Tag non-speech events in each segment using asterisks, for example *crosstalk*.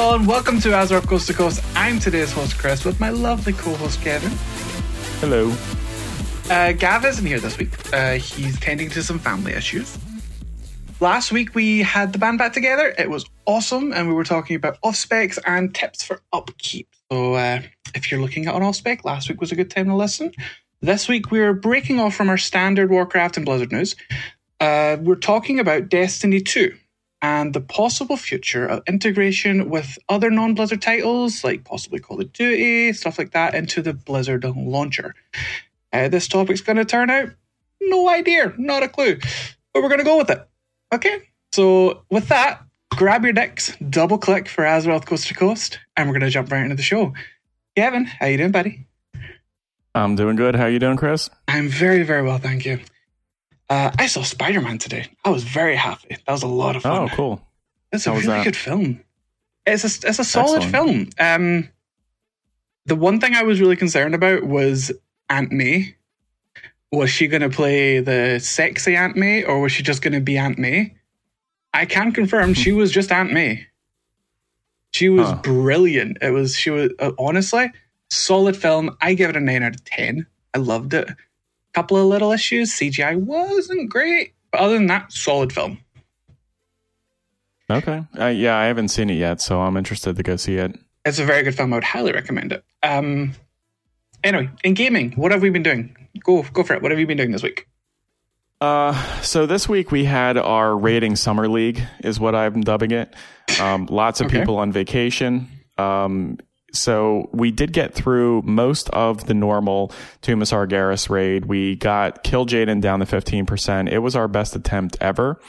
Hey all, and welcome to Azeroth Coast to Coast. I'm today's host Chris with my lovely co-host Gavin. Hello. Uh, Gav isn't here this week. Uh, he's tending to some family issues. Last week we had the band back together. It was awesome, and we were talking about off specs and tips for upkeep. So uh, if you're looking at an off spec, last week was a good time to listen. This week we're breaking off from our standard Warcraft and Blizzard news. Uh, we're talking about Destiny 2 and the possible future of integration with other non Blizzard titles, like possibly Call of Duty, stuff like that, into the Blizzard launcher. How this topic's going to turn out? No idea, not a clue. But we're going to go with it. Okay, so with that, grab your dicks, double click for Azeroth Coast to Coast, and we're going to jump right into the show. Gavin, how you doing, buddy? I'm doing good. How you doing, Chris? I'm very, very well, thank you. Uh, I saw Spider Man today. I was very happy. That was a lot of fun. Oh, cool. It's a really good film. It's a it's a solid Excellent. film. Um, the one thing I was really concerned about was Aunt May. Was she going to play the sexy Aunt May, or was she just going to be Aunt May? I can confirm she *laughs* was just Aunt May. She was huh. brilliant. It was she was uh, honestly solid film. I give it a nine out of ten. I loved it couple of little issues. CGI wasn't great, but other than that, solid film. Okay. Uh, yeah, I haven't seen it yet, so I'm interested to go see it. It's a very good film. I would highly recommend it. Um, anyway, in gaming, what have we been doing? Go, go for it. What have you been doing this week? Uh, so this week we had our rating summer league, is what I'm dubbing it. Um, lots of okay. people on vacation. Um, so we did get through most of the normal Tomb of Sargeras raid. We got Kil'jaeden down to 15%. It was our best attempt ever.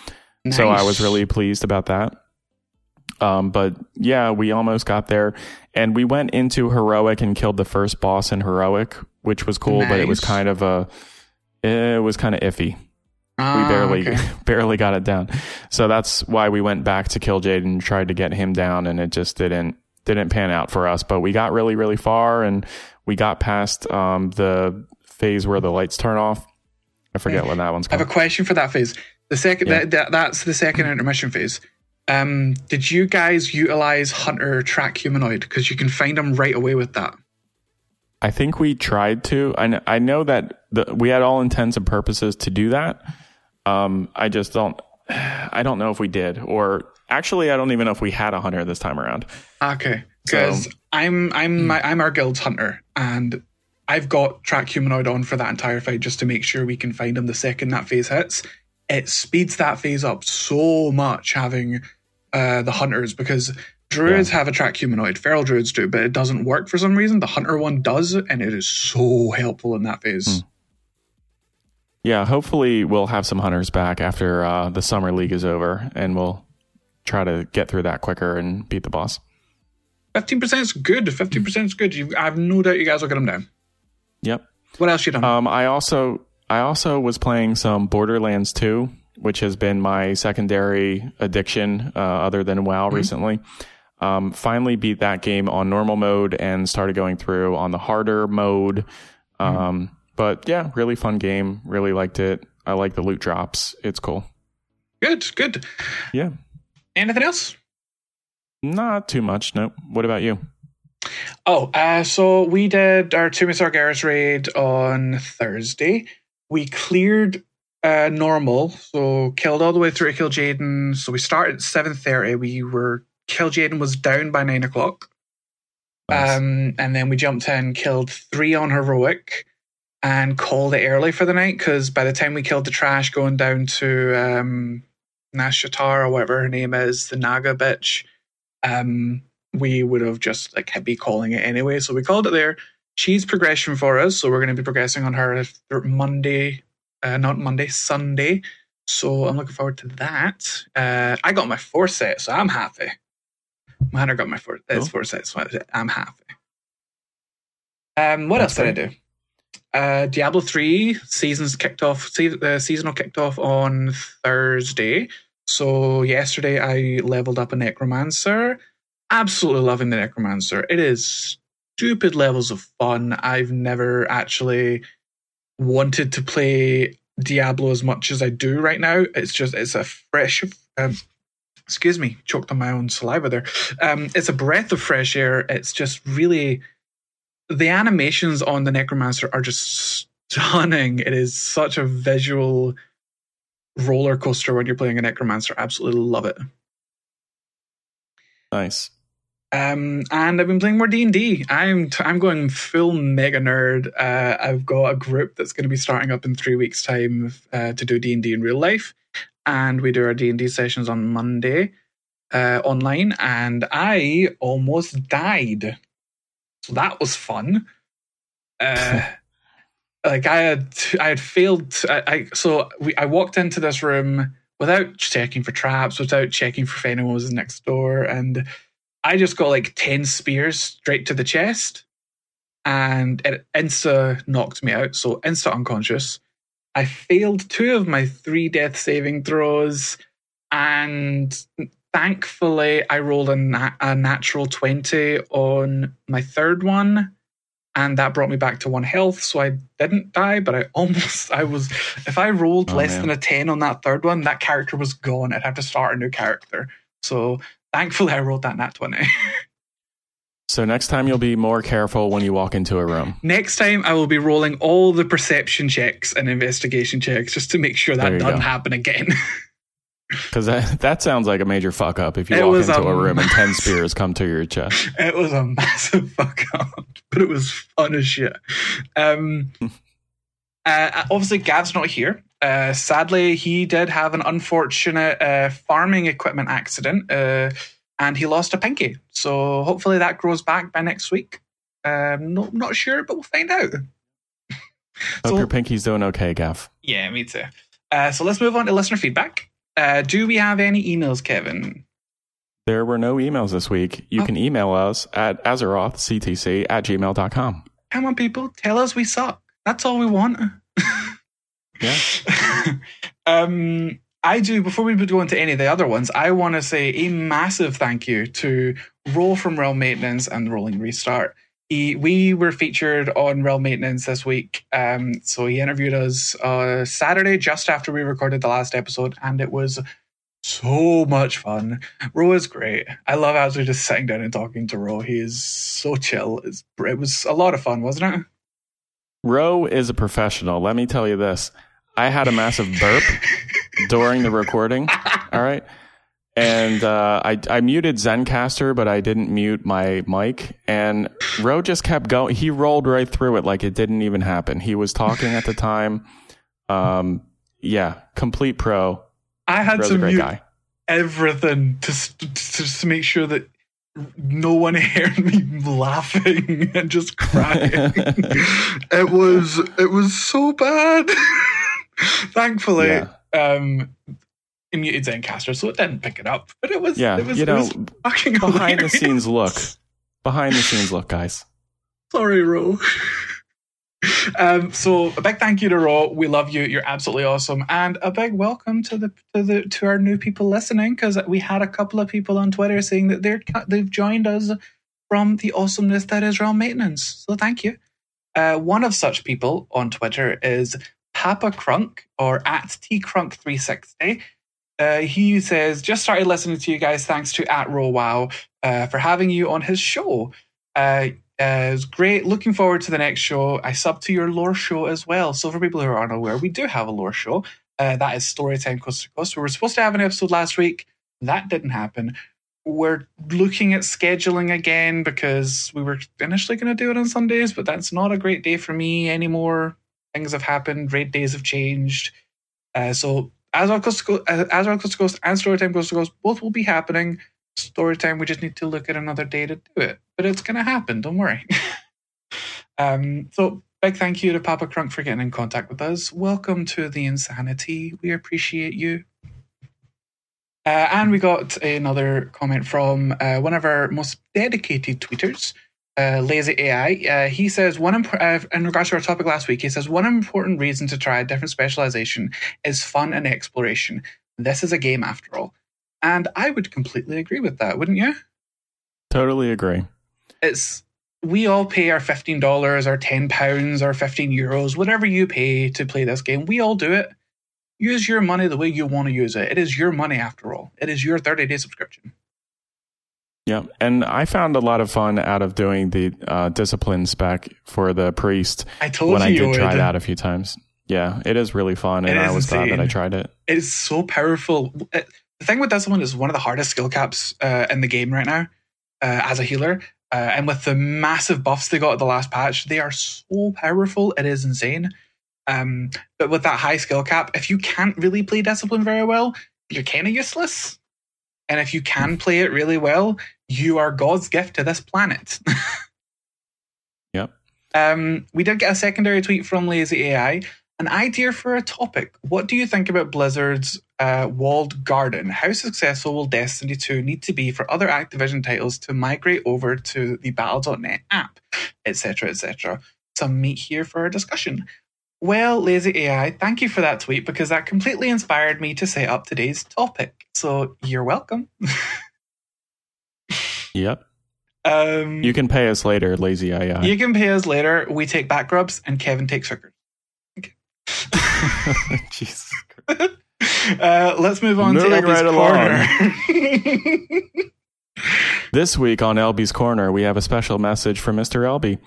Nice. So I was really pleased about that. Um, but yeah, we almost got there. And we went into heroic and killed the first boss in heroic, which was cool, nice. but it was kind of a, it was kind of iffy. Ah, we barely, okay. *laughs* barely got it down. So that's why we went back to Kil'jaeden and tried to get him down and it just didn't, didn't pan out for us, but we got really, really far and we got past um, the phase where the lights turn off. I forget when that one's called. I have a question for that phase. The second yeah. that, that, that's the second intermission phase. Um, did you guys utilize Hunter track humanoid because you can find them right away with that? I think we tried to. I know, I know that the, we had all intents and purposes to do that. Um, I just don't. *sighs* I don't know if we did, or actually, I don't even know if we had a hunter this time around. Okay, because so, I'm I'm hmm. my, I'm our guild's hunter, and I've got track humanoid on for that entire fight just to make sure we can find him the second that phase hits. It speeds that phase up so much having uh, the hunters because druids yeah. have a track humanoid, feral druids do, but it doesn't work for some reason. The hunter one does, and it is so helpful in that phase. Hmm. Yeah, hopefully we'll have some hunters back after uh, the summer league is over, and we'll try to get through that quicker and beat the boss. Fifteen percent is good. Fifteen percent is good. You, I have no doubt you guys will get them down. Yep. What else you done? Um, I also I also was playing some Borderlands 2, which has been my secondary addiction, uh, other than WoW mm-hmm. recently. Um, finally beat that game on normal mode and started going through on the harder mode. Mm-hmm. Um, mm-hmm. But yeah, really fun game. Really liked it. I like the loot drops. It's cool. Good, good. Yeah. Anything else? Not too much. No. What about you? Oh, uh, so we did our Tomb of Sargeras raid on Thursday. We cleared uh, normal, so killed all the way through to Kil'jaeden. So we started at seven thirty. We were Kil'jaeden was down by nine o'clock. Nice. Um, and then we jumped in, killed three on heroic, and called it early for the night because by the time we killed the trash going down to um, Nashatar or whatever her name is, the Naga bitch, um, we would have just like be calling it anyway. So we called it there. She's progression for us, so we're going to be progressing on her Monday, uh, not Monday, Sunday. So I'm looking forward to that. Uh, I got my four set, so I'm happy. Manor got my four, cool. four sets, so I'm happy. Um, what That's else did I do? Uh, Diablo 3 seasons kicked off, the uh, seasonal kicked off on Thursday. So yesterday I leveled up a Necromancer. Absolutely loving the Necromancer. It is stupid levels of fun. I've never actually wanted to play Diablo as much as I do right now. It's just, it's a fresh, um, excuse me, choked on my own saliva there. Um, it's a breath of fresh air. It's just really the animations on the Necromancer are just stunning. It is such a visual roller coaster when you're playing a Necromancer. Absolutely love it. Nice. Um, and I've been playing more D and D. I'm t- I'm going full mega nerd. Uh, I've got a group that's going to be starting up in three weeks' time uh, to do D and D in real life, and we do our D and D sessions on Monday uh, online. And I almost died, so that was fun. *laughs* Like I had I had failed. I, I so we I walked into this room without checking for traps, without checking for if anyone was next door, and I just got like 10 spears straight to the chest and it insta knocked me out. So insta unconscious. I failed two of my three death saving throws and thankfully I rolled a, a natural 20 on my third one and that brought me back to one health so i didn't die but i *laughs* almost i was if i rolled oh, less man. than a 10 on that third one that character was gone i'd have to start a new character so Thankfully, I rolled that nat 20. *laughs* so next time you'll be more careful when you walk into a room. Next time I will be rolling all the perception checks and investigation checks just to make sure that doesn't go. happen again. *laughs* Because that, that sounds like a major fuck up if you it walk into a, a room and 10 spears come to your chest. *laughs* It was a massive *laughs* fuck up, but it was fun as shit. Um, uh, obviously, Gav's not here. Uh, sadly, he did have an unfortunate uh, farming equipment accident uh, and he lost a pinky. So hopefully that grows back by next week. Um, no, not sure, but we'll find out. *laughs* Hope so, your pinky's doing okay, Gav. Yeah, me too. Uh, so let's move on to listener feedback. Uh, do we have any emails, Kevin? There were no emails this week. You oh. can email us at azerothctc at gmail.com. Come on, people. Tell us we suck. That's all we want. *laughs* Yeah. *laughs* um, I do, before we go into any of the other ones, I want to say a massive thank you to Ro from Realm Maintenance and Rolling Restart. He, we were featured on Realm Maintenance this week. Um, so he interviewed us uh, Saturday just after we recorded the last episode, and it was so much fun. Ro is great. I love actually just sitting down and talking to Ro. He is so chill. It's, it was a lot of fun, wasn't it? Ro is a professional. Let me tell you this. I had a massive burp *laughs* during the recording. All right. And uh, I, I muted Zencastr, but I didn't mute my mic. And Ro just kept going. He rolled right through it like it didn't even happen. He was talking at the time. Um, yeah, complete pro. I had Ro's to mute guy. everything to, to, to make sure that no one *laughs* heard me laughing and just crying. *laughs* it was it was so bad. *laughs* Thankfully, yeah. um, it muted Zencastr, so it didn't pick it up. But it was, yeah, it was, you know, fucking behind hilarious. the scenes look, behind the scenes look, guys. Sorry, Ro. um, so a big thank you to Ro. We love you. You're absolutely awesome, and a big welcome to the to the to our new people listening because we had a couple of people on Twitter saying that they're they've joined us from the awesomeness that is Realm Maintenance. So thank you. Uh, one of such people on Twitter is Papa Crunk or at tcrunk360. Uh, he says, just started listening to you guys thanks to at RoWow uh, for having you on his show. Uh, uh, great. Looking forward to the next show. I sub to your lore show as well. So for people who are unaware, we do have a lore show. Uh, that is Storytime Coast to Coast. We were supposed to have an episode last week. That didn't happen. We're looking at scheduling again because we were initially going to do it on Sundays, but that's not a great day for me anymore things have happened, raid days have changed. Uh, so Azeroth Coast to Coast, Azeroth Coast to Coast and Storytime Coast to Coast both will be happening. Storytime, we just need to look at another day to do it, but it's going to happen. Don't worry. *laughs* um, so big thank you to Papa Crunk for getting in contact with us. Welcome to the insanity. We appreciate you. Uh, and we got another comment from uh, one of our most dedicated tweeters, uh, lazy AI. Uh, he says one imp- uh, in regards to our topic last week. He says one important reason to try a different specialization is fun and exploration. This is a game after all, and I would completely agree with that. Wouldn't you? Totally agree. It's we all pay our fifteen dollars, our ten pounds, or fifteen euros, whatever you pay to play this game. We all do it. use your money the way you want to use it. It is your money after all. It is your 30 day subscription. Yeah, and I found a lot of fun out of doing the uh, discipline spec for the priest. I told when you I did try would. that a few times. Yeah, it is really fun, and I was glad that I tried it. It is so powerful. Uh, The thing with this one is one of the hardest skill caps uh, in the game right now uh, as a healer. Uh, and with the massive buffs they got at the last patch, they are so powerful. It is insane. Um, but with that high skill cap, if you can't really play discipline very well, you're kind of useless. And if you can play it really well, you are God's gift to this planet. *laughs* Yep. Um, we did get a secondary tweet from Lazy AI. An idea for a topic. What do you think about Blizzard's uh, walled garden? How successful will Destiny 2 need to be for other Activision titles to migrate over to the Battle.net app, etc., etc.? Some meat here for our discussion. Well, Lazy AI, thank you for that tweet because that completely inspired me to set up today's topic. So you're welcome. *laughs* Yep. Um, You can pay us later, lazy AI. you can pay us later. We take back rubs and Kevin takes hookers. *laughs* Jesus. Uh, let's move on Moving to LB's right corner. *laughs* This week on Elby's Corner, we have a special message from Mr. Elby.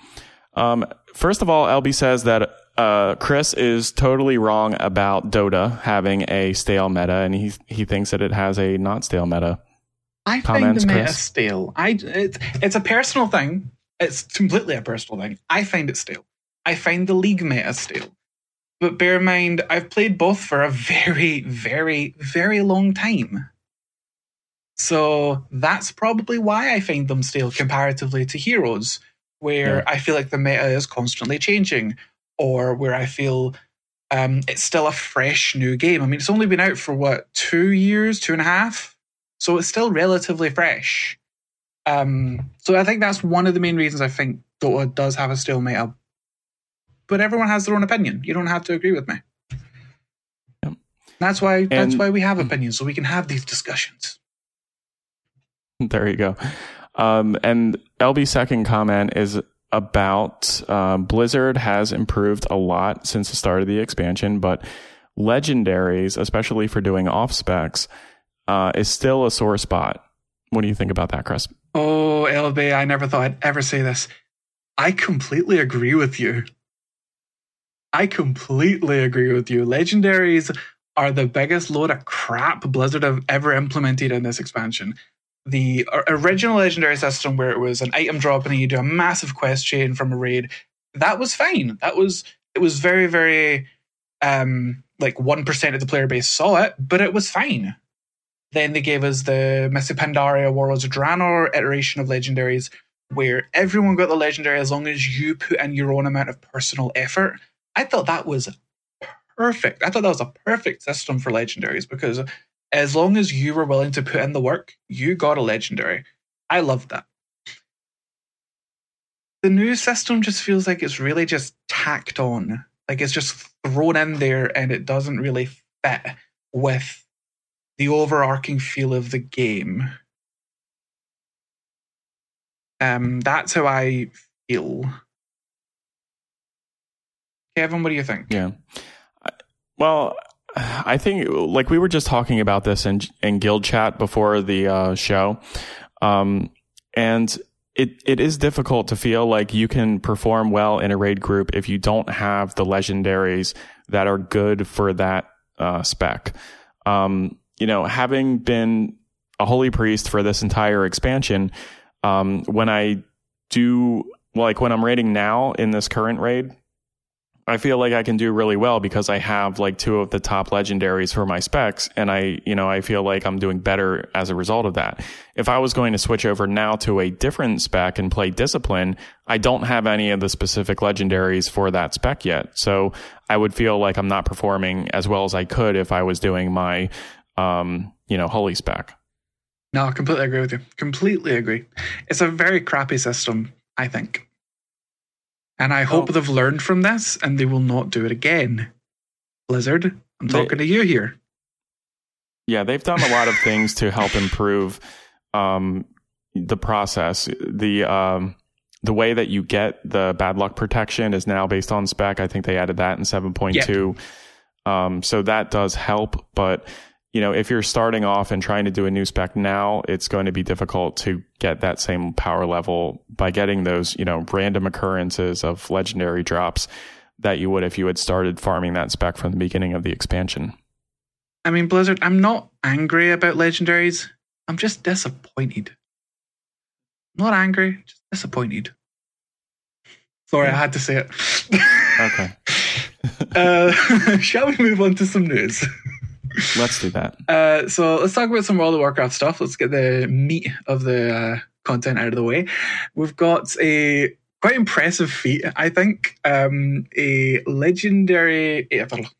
Um, first of all, Elby says that uh, Chris is totally wrong about Dota having a stale meta, and he he thinks that it has a not stale meta. I find the meta Chris? stale. I it's, it's a personal thing. It's completely a personal thing. I find it stale. I find the league meta stale. But bear in mind, I've played both for a *laughs* very, very, very long time. So that's probably why I find them stale comparatively to Heroes, where Yeah. I feel like the meta is constantly changing, or where I feel um, it's still a fresh new game. I mean, it's only been out for what, two years, two and a half? So it's still relatively fresh. Um, so I think that's one of the main reasons I think Dota does have a stale meta. But everyone has their own opinion. You don't have to agree with me. Yep. That's why that's why we have opinions, so we can have these discussions. *laughs* There you go. Um, and LB's second comment is about um, Blizzard has improved a lot since the start of the expansion, but legendaries, especially for doing off specs, uh, is still a sore spot. What do you think about that, Chris? Oh, LB, I never thought I'd ever say this. I completely agree with you. I completely agree with you. Legendaries are the biggest load of crap Blizzard have ever implemented in this expansion. The original legendary system, where it was an item drop and you do a massive quest chain from a raid, that was fine. That was it was very very um like one percent of the player base saw it, but it was fine. Then they gave us the Mists of Pandaria Warlords of Draenor iteration of legendaries, where everyone got the legendary as long as you put in your own amount of personal effort. I thought that was perfect. I thought that was a perfect system for legendaries because as long as you were willing to put in the work, you got a legendary. I loved that. The new system just feels like it's really just tacked on. Like it's just thrown in there and it doesn't really fit with the overarching feel of the game. Um, that's how I feel. Kevin, what do you think? Yeah. Well, I think like we were just talking about this in in guild chat before the uh, show, um, and it it is difficult to feel like you can perform well in a raid group if you don't have the legendaries that are good for that uh, spec. Um, you know, having been a holy priest for this entire expansion, um, when I do like when I'm raiding now in this current raid, I feel like I can do really well because I have like two of the top legendaries for my specs and I, you know, I feel like I'm doing better as a result of that. If I was going to switch over now to a different spec and play discipline, I don't have any of the specific legendaries for that spec yet. So I would feel like I'm not performing as well as I could if I was doing my, um, you know, holy spec. No, I completely agree with you. Completely agree. It's a very crappy system, I think. And I hope Oh. they've learned from this and they will not do it again. Blizzard, I'm They- talking to you here. Yeah, they've done a lot of things to help *laughs* improve um, the process. The um, the way that you get the bad luck protection is now based on spec. I think they added that in seven point two. Um, so that does help, but you know, if you're starting off and trying to do a new spec now, it's going to be difficult to get that same power level by getting those, you know, random occurrences of legendary drops that you would if you had started farming that spec from the beginning of the expansion. I mean, Blizzard, I'm not angry about legendaries. I'm just disappointed. Not angry, just disappointed. Sorry, I had to say it. okay. *laughs* uh, *laughs* shall we move on to some news? *laughs* Let's do that. Uh, so let's talk about some World of Warcraft stuff. Let's get the meat of the uh, content out of the way. We've got a quite impressive feat, I think. Um, a legendary,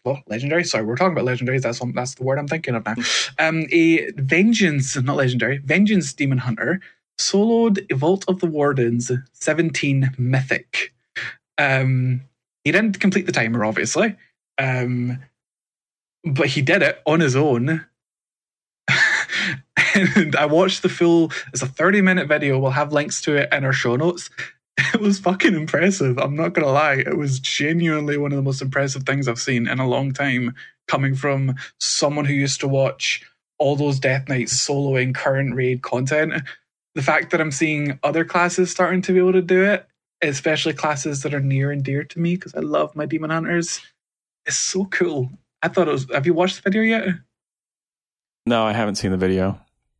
well, legendary. Sorry, we're talking about legendaries. That's that's the word I'm thinking of now. Um, a vengeance, not legendary, vengeance demon hunter soloed Vault of the Wardens 17 Mythic. Um, he didn't complete the timer, obviously. Um, but he did it on his own. *laughs* and I watched the full, it's a 30 minute video. We'll have links to it in our show notes. *laughs* It was fucking impressive. I'm not going to lie. It was genuinely one of the most impressive things I've seen in a long time, coming from someone who used to watch all those Death Knights soloing current raid content. The fact that I'm seeing other classes starting to be able to do it, especially classes that are near and dear to me because I love my Demon Hunters, is so cool. I thought it was. Have you watched the video yet? No, I haven't seen the video.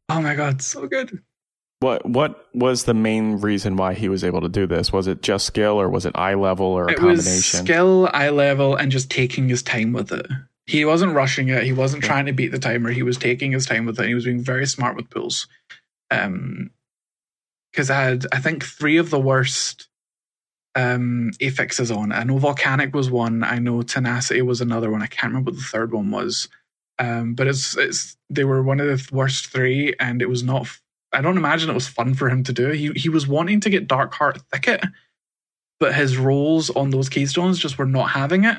Oh my god, so good. What what was the main reason why he was able to do this? Was it just skill, or was it eye level, or a it combination? Was skill, eye level, and just taking his time with it. He wasn't rushing it. He wasn't okay. trying to beat the timer. He was taking his time with it. he was being very smart with pulls. Um, because I had I think three of the worst um, affixes on. I know Volcanic was one. I know Tenacity was another one. I can't remember what the third one was. Um, but it's it's they were one of the worst three, and it was not. I don't imagine it was fun for him to do. He he was wanting to get Darkheart Thicket, but his rolls on those keystones just were not having it.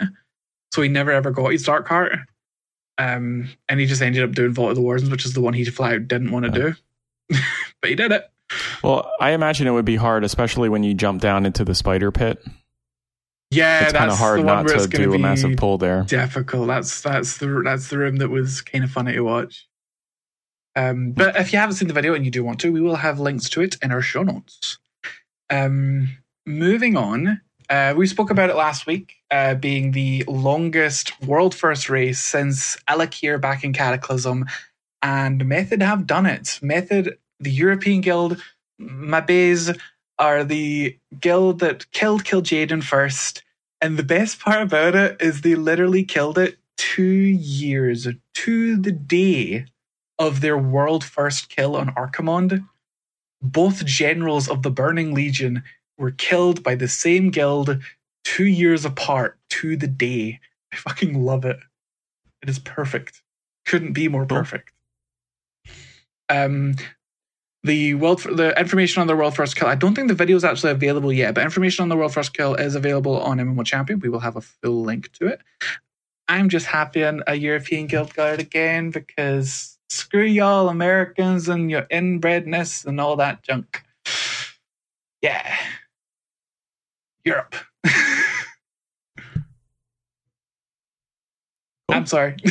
So he never ever got his Darkheart. Um, and he just ended up doing Vault of the Wardens, which is the one he flat out didn't want to do. *laughs* but he did it. Well, I imagine it would be hard, especially when you jump down into the spider pit. Yeah, it's kind of hard not to do a massive pull there. Difficult. That's that's the that's the room that was kind of funny to watch. Um, but if you haven't seen the video and you do want to, we will have links to it in our show notes. Um, moving on, uh, we spoke about it last week, uh, being the longest world first race since Elekir back in Cataclysm, and Method have done it. Method the European Guild, Mabes, are the guild that killed Kil'jaeden first. And the best part about it is they literally killed it two years to the day of their world first kill on Archimonde. Both generals of the Burning Legion were killed by the same guild two years apart to the day. I fucking love it. It is perfect. Couldn't be more perfect. Um, the world the information on the world first kill. I don't think the video is actually available yet, but information on the world first kill is available on MMO Champion. We will have a full link to it. I'm just happy on a European guild guard again because screw y'all Americans and your inbredness and all that junk. Yeah. Europe. *laughs* I'm sorry. *laughs*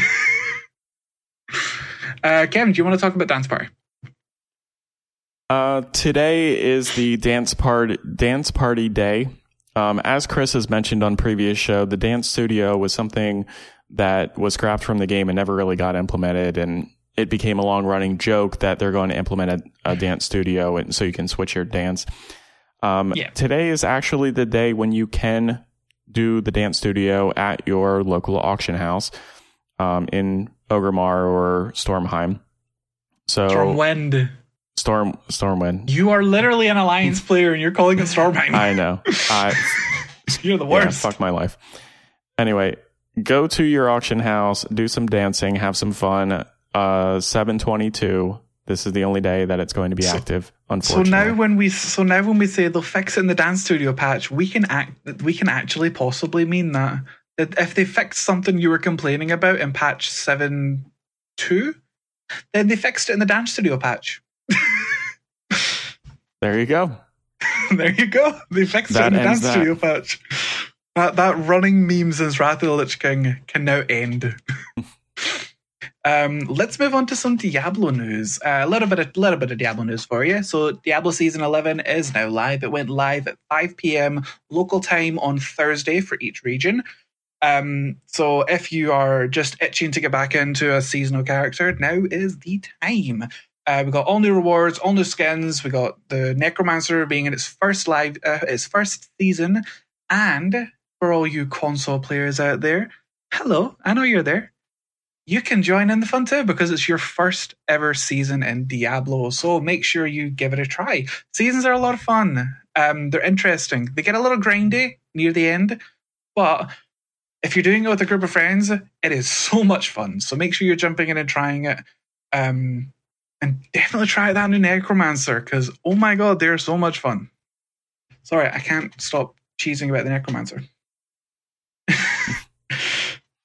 uh, Kevin, do you want to talk about Dance Party? Uh, today is the dance part dance party day. Um, as Chris has mentioned on previous show, the dance studio was something that was scrapped from the game and never really got implemented, and it became a long running joke that they're going to implement a, a dance studio and so you can switch your dance. Um, yeah. Today is actually the day when you can do the dance studio at your local auction house um, in Orgrimmar or Stormheim. So Stormwind. Storm Stormwind. You are literally an alliance *laughs* player, and you're calling it Stormwind. I know. I, *laughs* you're the worst. Yeah, fuck my life. Anyway, go to your auction house, do some dancing, have some fun. Uh, seven twenty two. This is the only day that it's going to be so, active. Unfortunately. So now when we so now when we say they'll fix it in the dance studio patch, we can act we can actually possibly mean that that if they fixed something you were complaining about in patch seven two, then they fixed it in the dance studio patch. There you go. *laughs* there you go. They fixed that it in the dance that. studio patch. that that running memes since Wrath of the Lich King can now end. *laughs* um, let's move on to some Diablo news. Uh, a little bit of little bit of Diablo news for you. So Diablo season eleven is now live. It went live at five p.m. local time on Thursday for each region. Um, so if you are just itching to get back into a seasonal character, now is the time. Uh, we got all new rewards, all new skins. We got the Necromancer being in its first live, uh, its first season, and for all you console players out there, hello, I know you're there. You can join in the fun too because it's your first ever season in Diablo. So make sure you give it a try. Seasons are a lot of fun. Um, they're interesting. They get a little grindy near the end, but if you're doing it with a group of friends, it is so much fun. So make sure you're jumping in and trying it. Um, and definitely try that new Necromancer because, oh my god, they're so much fun. Sorry, I can't stop cheesing about the Necromancer. *laughs*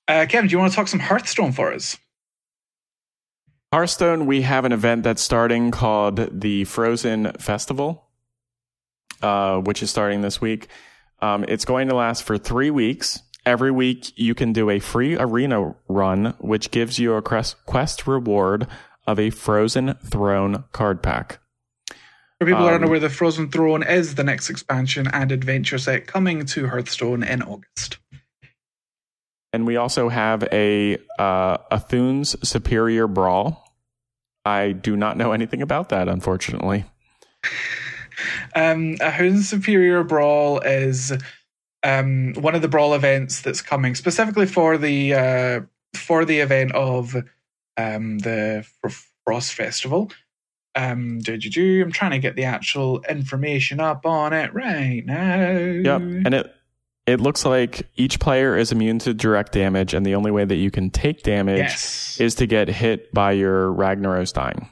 uh, Kevin, do you want to talk some Hearthstone for us? Hearthstone, we have an event that's starting called the Frozen Festival, uh, which is starting this week. Um, it's going to last for three weeks. Every week, you can do a free arena run, which gives you a quest reward of a Frozen Throne card pack. For people um, who don't know where the Frozen Throne is, the next expansion and adventure set coming to Hearthstone in August. And we also have a uh, Ahune's Superior Brawl. I do not know anything about that, unfortunately. um, Ahune's Superior Brawl is um, one of the brawl events that's coming specifically for the uh, for the event of um, the Frost Festival. Um, I'm trying to get the actual information up on it right now. Yep, and it it looks like each player is immune to direct damage, and the only way that you can take damage yes. is to get hit by your Ragnaros dying.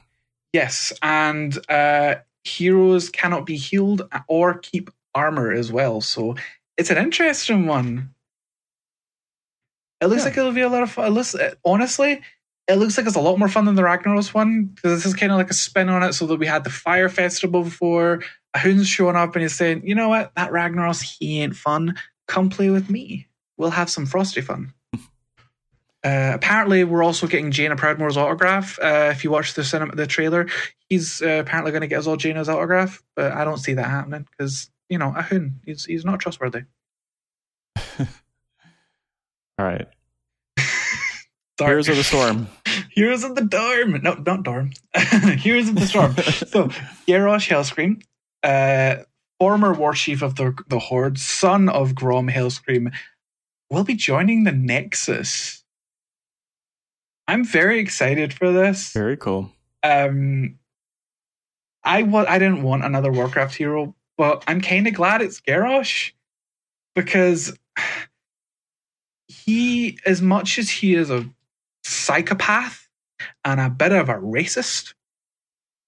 Yes, and uh, heroes cannot be healed or keep armor as well. So it's an interesting one. It looks yeah. like it'll be a lot of fun. Honestly, it looks like it's a lot more fun than the Ragnaros one because this is kind of like a spin on it. So that we had the Fire Festival before. Ahune's showing up and he's saying, "You know what? That Ragnaros he ain't fun. Come play with me. We'll have some frosty fun." *laughs* Uh, apparently, we're also getting Jaina Proudmoore's autograph. Uh, if you watch the cinema, the trailer, he's uh, apparently going to get us all Jaina's autograph, but I don't see that happening because you know Ahun, he's he's not trustworthy. *laughs* *laughs* all right. Heroes of the Storm. *laughs* Heroes of the Dorm. No, not Dorm. *laughs* Heroes of the Storm. so, Garrosh Hellscream, uh, former war chief of the, the Horde, son of Grom Hellscream, will be joining the Nexus. I'm very excited for this. Very cool. Um, I wa- I didn't want another Warcraft hero, but I'm kind of glad it's Garrosh because *sighs* he, as much as he is a psychopath and a bit of a racist.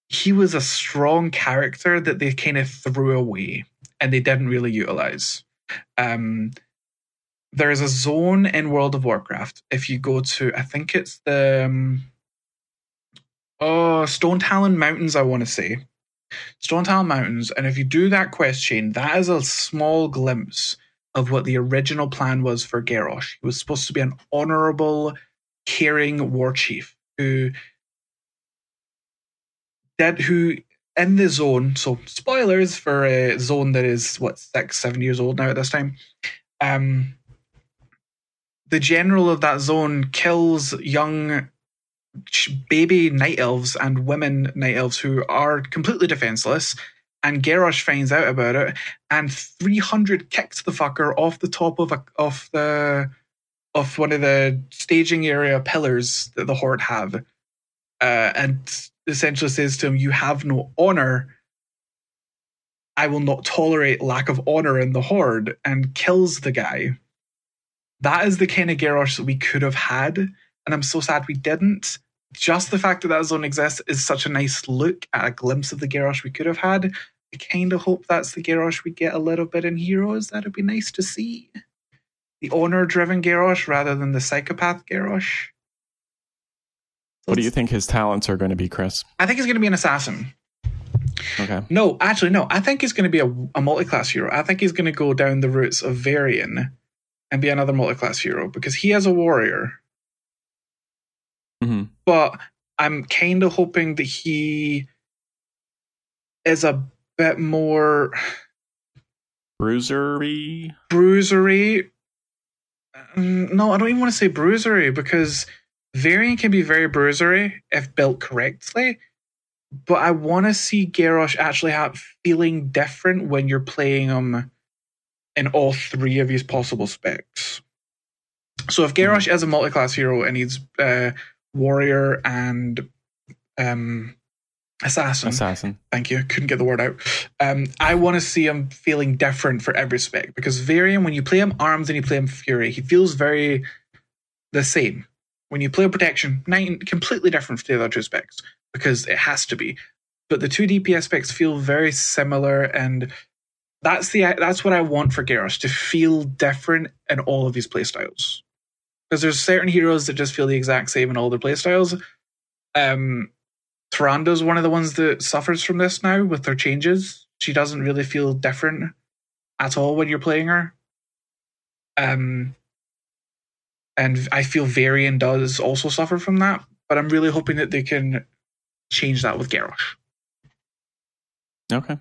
He was a strong character that they kind of threw away and they didn't really utilize. Um, there is a zone in World of Warcraft. If you go to, I think it's the um, oh Stone Talon Mountains. I want to say Stone Talon Mountains, and if you do that quest chain, that is a small glimpse of what the original plan was for Garrosh. He was supposed to be an honorable caring war chief who that who in the zone. So spoilers for a zone that is what six, seven years old now at this time. Um, the general of that zone kills young baby night elves and women night elves who are completely defenseless. And Garrosh finds out about it, and 300 kicks the fucker off the top of a, off the of one of the staging area pillars that the Horde have, uh, and essentially says to him, "You have no honor. I will not tolerate lack of honor in the Horde," and kills the guy. That is the kind of Garrosh that we could have had, and I'm so sad we didn't. Just the fact that that zone exists is such a nice look at a glimpse of the Garrosh we could have had. I kind of hope that's the Garrosh we get a little bit in Heroes. That'd be nice to see the owner driven Garrosh rather than the psychopath Garrosh. So what do you think his talents are going to be, Chris? I think he's going to be an assassin. Okay. No, actually, no. I think he's going to be a, a multi class hero. I think he's going to go down the routes of Varian and be another multi-class hero because he has a warrior. hmm But I'm kind of hoping that he is a bit more Bruisery. bruisery. Mm, No, I don't even want to say bruisery because Varian can be very bruisery if built correctly. But I want to see Garrosh actually have feeling different when you're playing him in all three of his possible specs. So if Garrosh is a multi-class hero and he's uh, warrior and um, assassin, Assassin. Thank you. Couldn't get the word out. Um, I want to see him feeling different for every spec because Varian, when you play him arms and you play him fury, he feels very the same. When you play protection, nine completely different from the other two specs because it has to be. But the two DPS specs feel very similar, and that's the that's what I want for Garrosh to feel different in all of his playstyles. Because there's certain heroes that just feel the exact same in all their playstyles. Um, Tyrande's one of the ones that suffers from this now with her changes. She doesn't really feel different at all when you're playing her. Um, and I feel Varian does also suffer from that, but I'm really hoping that they can change that with Garrosh. Okay.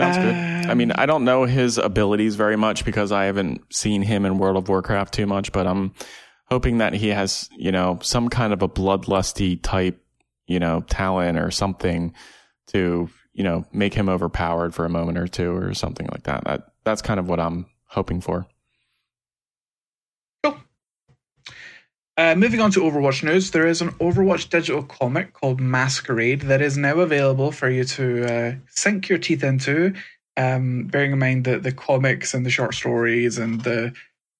Sounds good. I mean, Um, I don't know his abilities very much because I haven't seen him in World of Warcraft too much, but I'm hoping that he has, you know, some kind of a bloodlusty type, you know, talent or something to, you know, make him overpowered for a moment or two or something like that. That that's kind of what I'm hoping for. Uh, moving on to Overwatch news, there is an Overwatch digital comic called Masquerade that is now available for you to uh, sink your teeth into. Um, bearing in mind that the comics and the short stories and the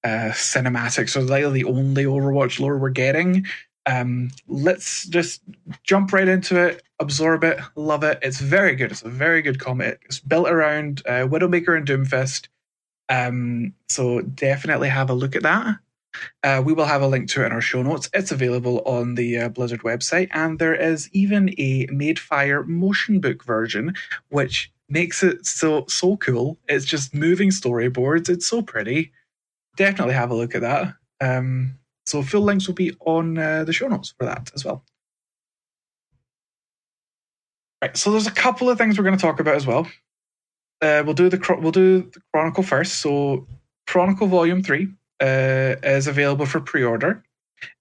uh, cinematics are the only Overwatch lore we're getting. Um, let's just jump right into it, absorb it, love it. It's very good. It's a very good comic. It's built around uh, Widowmaker and Doomfist. Um, so definitely have a look at that. Uh, we will have a link to it in our show notes. It's available on the uh, Blizzard website, and there is even a Madefire motion book version, which makes it so so cool. It's just moving storyboards. It's so pretty. Definitely have a look at that. Um, so full links will be on uh, the show notes for that as well. Right. So there's a couple of things we're going to talk about as well. Uh, we'll do the we'll do the Chronicle first. So Chronicle Volume Three uh, is available for pre-order.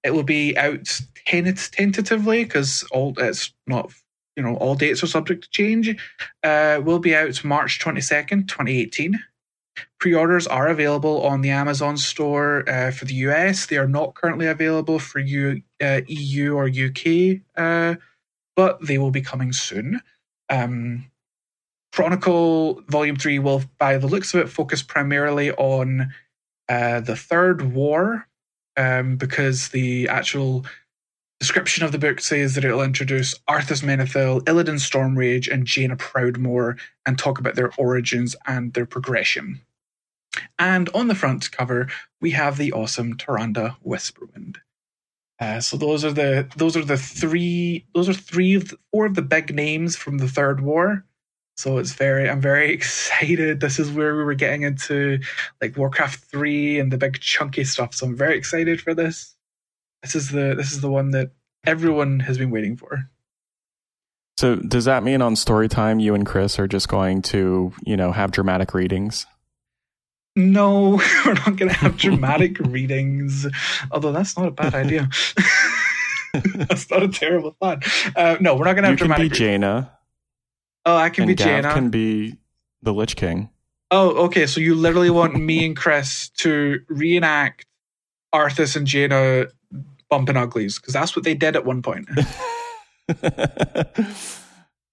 It will be out tent- tentatively because all it's not you know all dates are subject to change. Uh, will be out March twenty second, twenty eighteen. Pre-orders are available on the Amazon store uh, for the US. They are not currently available for U, uh, EU or UK, uh, but they will be coming soon. Um, Chronicle Volume Three will, by the looks of it, focus primarily on uh, the Third War, um, because the actual description of the book says that it'll introduce Arthas Menethil, Illidan Stormrage, and Jaina Proudmoore and talk about their origins and their progression. And on the front cover, we have the awesome Tyrande Whisperwind. Uh, so those are the those are the three those are three of the, four of the big names from the Third War. So it's very I'm very *laughs* excited. This is where we were getting into like Warcraft 3 and the big chunky stuff. So I'm very excited for this. This is the this is the one that everyone has been waiting for. So does that mean on story time you and Chris are just going to, you know, have dramatic readings? No, *laughs* we're not going to have *laughs* dramatic readings. Although that's not a bad idea. *laughs* that's not a terrible thought. Uh, no, we're not going to have dramatic You have can be dramatic. Jaina oh, I can be Gav Jaina. can be the Lich King. Oh, okay. So you literally want me and Chris to reenact Arthas and Jaina bumping uglies because that's what they did at one point.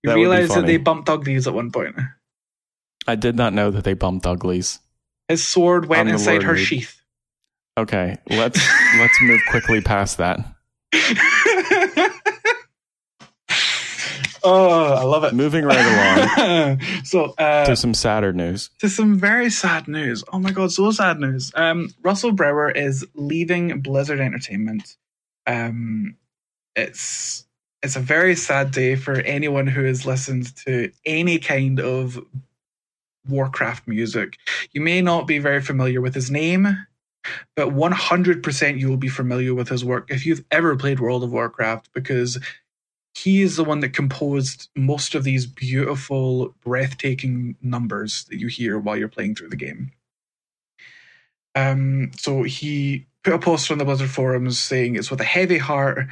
You realize that they bumped uglies at one point. I did not know that they bumped uglies. His sword went inside her sheath. Okay, let's let's move quickly past that. *laughs* oh, I love it. Moving right along *laughs* so, uh, to some sadder news. to some very sad news. Oh my god, so sad news. Um, Russell Brower is leaving Blizzard Entertainment. Um, it's it's a very sad day for anyone who has listened to any kind of Warcraft music. You may not be very familiar with his name, but 100% you will be familiar with his work if you've ever played World of Warcraft because he is the one that composed most of these beautiful, breathtaking numbers that you hear while you're playing through the game. Um, so he put a post on the Blizzard forums saying it's with a heavy heart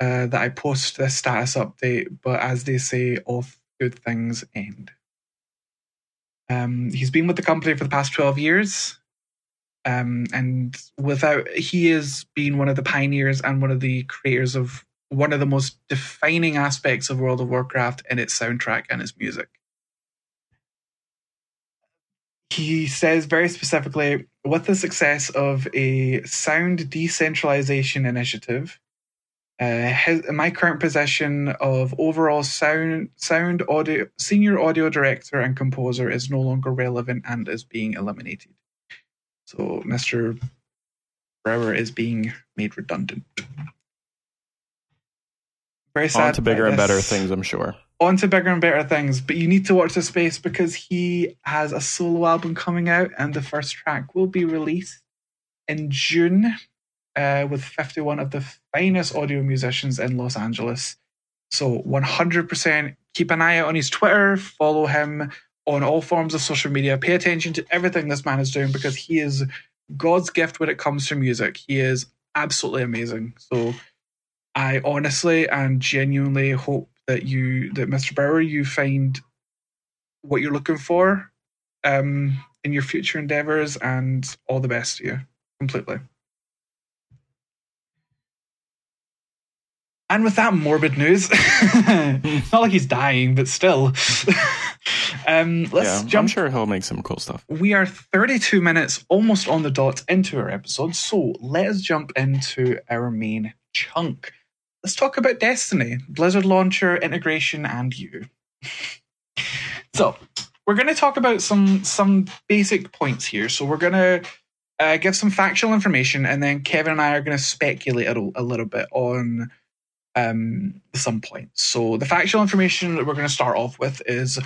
uh, that I post this status update, but as they say, all good things end. Um, he's been with the company for the past 12 years. Um, and without, he has been one of the pioneers and one of the creators of one of the most defining aspects of World of Warcraft in its soundtrack and its music. He says very specifically with the success of a sound decentralization initiative, uh, his, my current position of overall sound sound audio senior audio director and composer is no longer relevant and is being eliminated. So Mr. Brower is being made redundant. Very sad. On to bigger and better things, I'm sure. On to bigger and better things, but you need to watch the space because he has a solo album coming out, and the first track will be released in June uh, with 51 of the finest audio musicians in Los Angeles. So 100% keep an eye out on his Twitter, follow him on all forms of social media, pay attention to everything this man is doing because he is God's gift when it comes to music. He is absolutely amazing. So I honestly and genuinely hope that you that Mr. Brower you find what you're looking for um, in your future endeavors and all the best to you completely. And with that morbid news, *laughs* not like he's dying, but still. *laughs* um, let's yeah, jump. I'm sure he'll make some cool stuff. We are 32 minutes almost on the dot into our episode, so let us jump into our main chunk. Let's talk about Destiny, Blizzard launcher, integration, and you. *laughs* so, we're going to talk about some some basic points here. So, we're going to uh, give some factual information, and then Kevin and I are going to speculate a, a little bit on um, some points. So the factual information that we're going to start off with is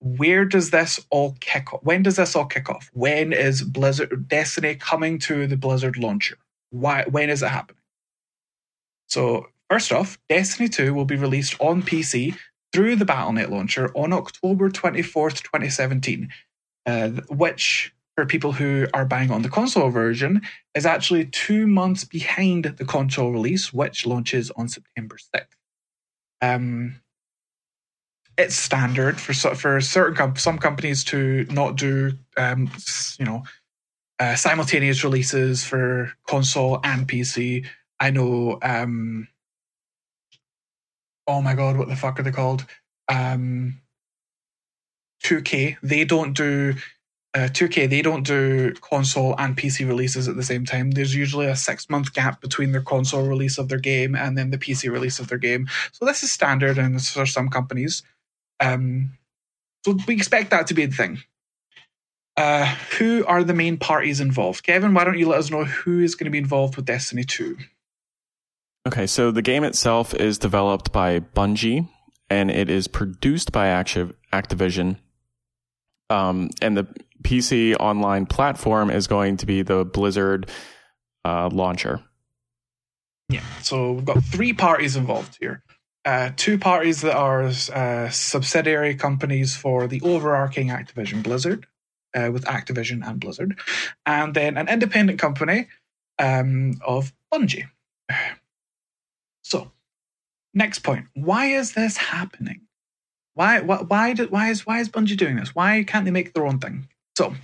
where does this all kick off? When does this all kick off? When is Blizzard Destiny coming to the Blizzard launcher? Why? When is it happening? So first off, Destiny 2 will be released on PC through the Battle.net launcher on October 24th, 2017, uh, which for people who are buying on the console version is actually two months behind the console release, which launches on September 6th. Um, it's standard for for certain com- some companies to not do um, you know uh, simultaneous releases for console and PC. I know. Um, oh my god, what the fuck are they called? Um, 2K. They don't do uh, 2K, they don't do console and PC releases at the same time. There's usually a six month gap between their console release of their game and then the PC release of their game. So this is standard and for some companies. Um, so we expect that to be the thing. Uh, who are the main parties involved? Kevin, why don't you let us know who is going to be involved with Destiny 2? Okay, so the game itself is developed by Bungie and it is produced by Activision. Um, and the PC online platform is going to be the Blizzard uh, launcher. Yeah, so we've got three parties involved here. Uh, two parties that are uh, subsidiary companies for the overarching Activision Blizzard, uh, with Activision and Blizzard, and then an independent company um, of Bungie. *sighs* So, next point: Why is this happening? Why? Why? Why, do, why is why is Bungie doing this? Why can't they make their own thing? So,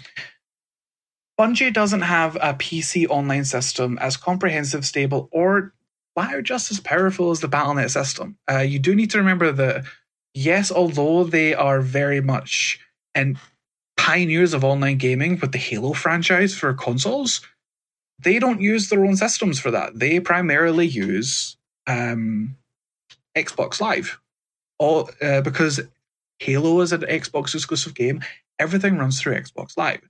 Bungie doesn't have a PC online system as comprehensive, stable, or wow, just as powerful as the Battle.net system. Uh, you do need to remember that, yes, although they are very much and pioneers of online gaming with the Halo franchise for consoles, they don't use their own systems for that. They primarily use um, Xbox Live, all uh, because Halo is an Xbox exclusive game everything runs through Xbox Live.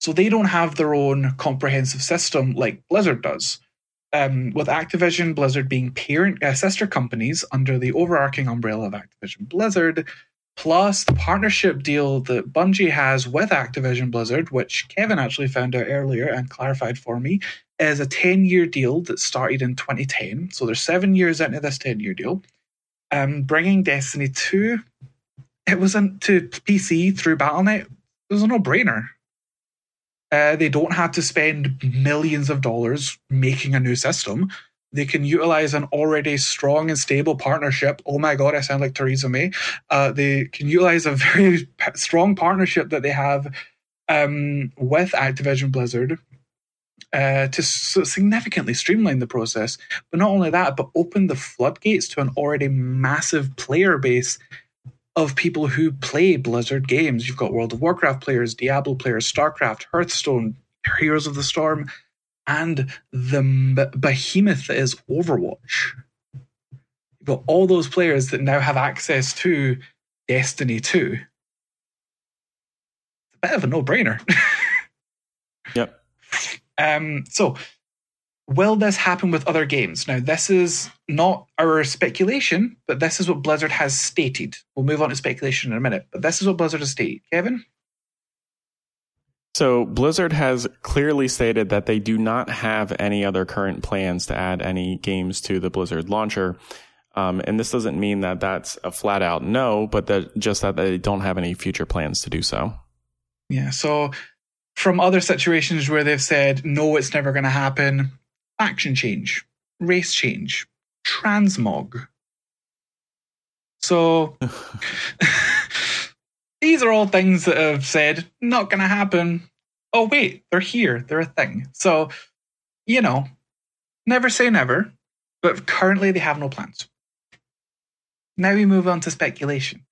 So they don't have their own comprehensive system like Blizzard does. Um, with Activision, Blizzard being parent uh, sister companies under the overarching umbrella of Activision Blizzard, plus the partnership deal that Bungie has with Activision Blizzard, which Kevin actually found out earlier and clarified for me, is a 10 year deal that started in 2010. So they're seven years into this 10 year deal. Um, bringing Destiny 2, it wasn't to PC through Battle.net. It was a no brainer. Uh, they don't have to spend millions of dollars making a new system. They can utilize an already strong and stable partnership. Oh my God, I sound like Theresa May. Uh, they can utilize a very *laughs* strong partnership that they have um, with Activision Blizzard uh, to significantly streamline the process. But not only that, but open the floodgates to an already massive player base of people who play Blizzard games. You've got World of Warcraft players, Diablo players, StarCraft, Hearthstone, Heroes of the Storm, and the behemoth that is Overwatch. You've got all those players that now have access to Destiny 2. It's a bit of a no brainer. *laughs* yep. Um, so, will this happen with other games? Now, this is not our speculation, but this is what Blizzard has stated. We'll move on to speculation in a minute, but this is what Blizzard has stated. Kevin? So, Blizzard has clearly stated that they do not have any other current plans to add any games to the Blizzard launcher. Um, and this doesn't mean that that's a flat out no, but that just that they don't have any future plans to do so. Yeah. So, from other situations where they've said, no, it's never going to happen, faction change, race change, transmog. So *laughs* these are all things that have said, not going to happen. Oh, wait, they're here. They're a thing. So, you know, never say never, but currently they have no plans. Now we move on to speculation.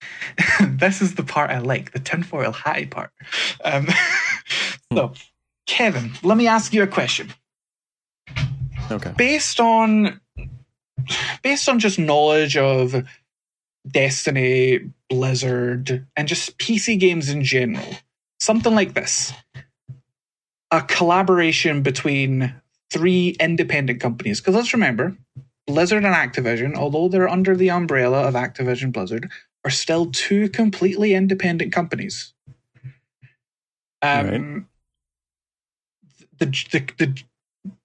*laughs* this is the part I like, the tinfoil hatty part. Um, *laughs* so, Kevin, let me ask you a question. Okay. Based on based on just knowledge of Destiny, Blizzard, and just PC games in general, something like this. A collaboration between three independent companies. Because let's remember, Blizzard and Activision, although they're under the umbrella of Activision Blizzard, are still two completely independent companies. Um, right. the, the, the,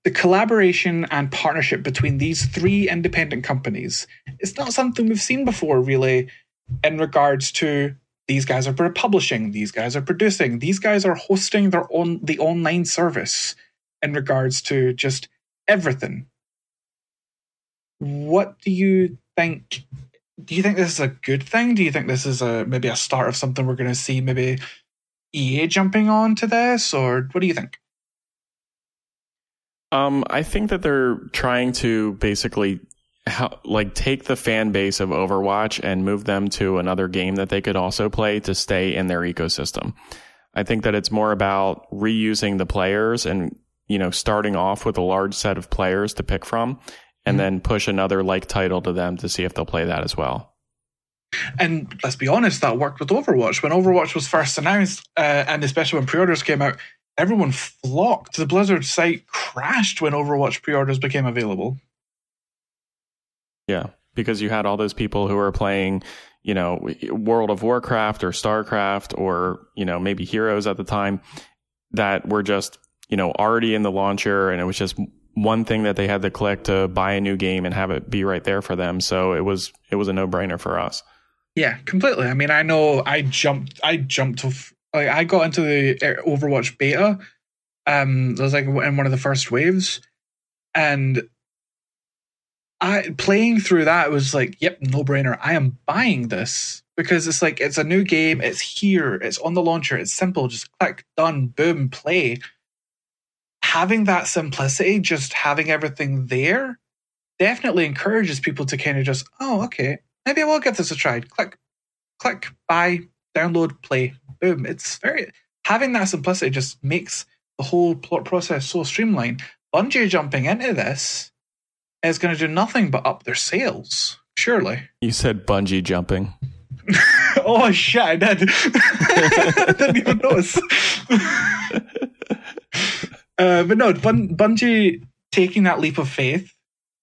the collaboration and partnership between these three independent companies is not something we've seen before, really, in regards to these guys are publishing, these guys are producing, these guys are hosting their own the online service in regards to just everything. What do you think do you think this is a good thing? Do you think this is a maybe a start of something we're going to see? Maybe EA jumping on to this, or what do you think? Um, I think that they're trying to basically like take the fan base of Overwatch and move them to another game that they could also play to stay in their ecosystem. I think that it's more about reusing the players and you know starting off with a large set of players to pick from and mm-hmm. then push another like title to them to see if they'll play that as well. And let's be honest, that worked with Overwatch. When Overwatch was first announced, uh, and especially when pre orders came out, everyone flocked. The Blizzard site crashed when Overwatch pre orders became available. Yeah, because you had all those people who were playing, you know, World of Warcraft or StarCraft or, you know, maybe Heroes at the time that were just, you know, already in the launcher and it was just one thing that they had to click to buy a new game and have it be right there for them. So it was it was a no brainer for us. Yeah, completely. I mean, I know I jumped I jumped off like I got into the Overwatch beta. Um, it was like in one of the first waves, and I playing through that was like, yep, no brainer. I am buying this because it's like it's a new game. It's here. It's on the launcher. It's simple. Just click, done, boom, play having that simplicity, just having everything there, definitely encourages people to kind of just, oh, okay, maybe I will give this a try. Click, click, buy, download, play, boom. It's very having that simplicity just makes the whole plot process so streamlined. Bungie jumping into this is going to do nothing but up their sales. Surely. You said bungee jumping. *laughs* oh shit! I did. *laughs* I didn't even notice. *laughs* Uh, but no, Bun- Bungie taking that leap of faith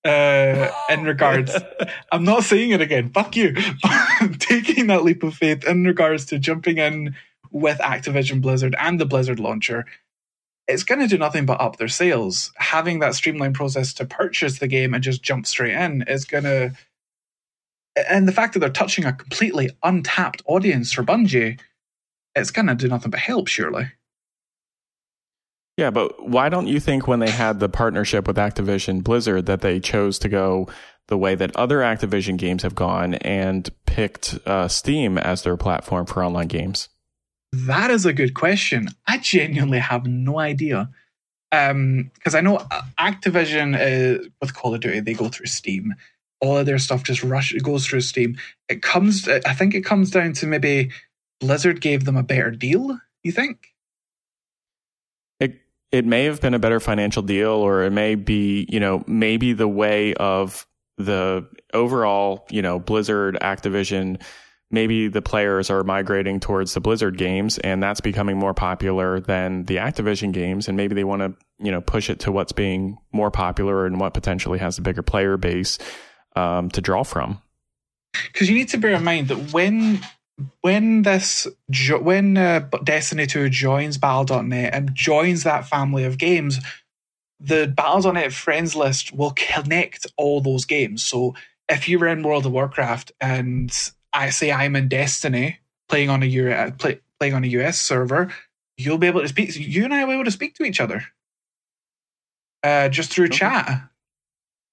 uh, *gasps* in regards. I'm not saying it again. Fuck you. *laughs* taking that leap of faith in regards to jumping in with Activision Blizzard and the Blizzard launcher. It's going to do nothing but up their sales. Having that streamlined process to purchase the game and just jump straight in is going to. And the fact that they're touching a completely untapped audience for Bungie, it's going to do nothing but help, surely. Yeah, but why don't you think when they had the partnership with Activision Blizzard that they chose to go the way that other Activision games have gone and picked uh, Steam as their platform for online games? That is a good question. I genuinely have no idea. Because um, I know uh, Activision uh, with Call of Duty, they go through Steam. All of their stuff just rush goes through Steam. It comes, I think it comes down to maybe Blizzard gave them a better deal. You think? It may have been a better financial deal or it may be, you know, maybe the way of the overall, you know, Blizzard, Activision, maybe the players are migrating towards the Blizzard games and that's becoming more popular than the Activision games. And maybe they want to, you know, push it to what's being more popular and what potentially has a bigger player base um, to draw from. Because you need to bear in mind that when when this when uh, Destiny 2 joins Battle.net and joins that family of games, the Battle.net friends list will connect all those games. So if you were in World of Warcraft and I say I'm in Destiny playing on a U- uh, play, playing on a US server, you'll be able to speak. You and I will be able to speak to each other uh, just through okay. chat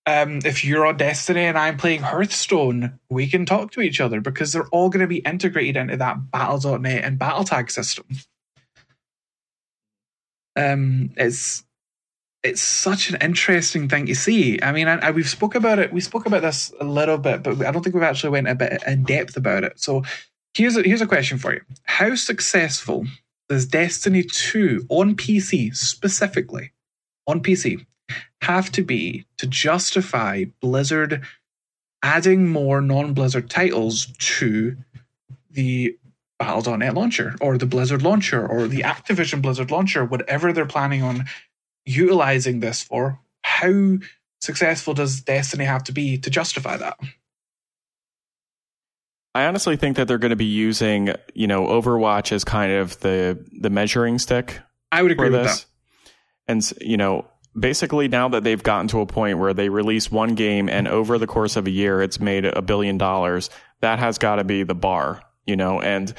um, if you're on Destiny and I'm playing Hearthstone, we can talk to each other because they're all going to be integrated into that Battle.net and BattleTag system. Um, it's it's such an interesting thing to see. I mean, I, I, we've spoke about it. We spoke about this a little bit, but I don't think we've actually went a bit in depth about it. So here's a, here's a question for you: How successful does Destiny Two on PC specifically on PC have to be to justify Blizzard adding more non Blizzard titles to the Battle.net launcher or the Blizzard launcher or the Activision Blizzard launcher, whatever they're planning on utilizing this for. How successful does Destiny have to be to justify that? I honestly think that they're going to be using, you know, Overwatch as kind of the the measuring stick. I would agree with this. that. And you know, basically now that they've gotten to a point where they release one game and over the course of a year it's made a billion dollars, that has got to be the bar, you know, and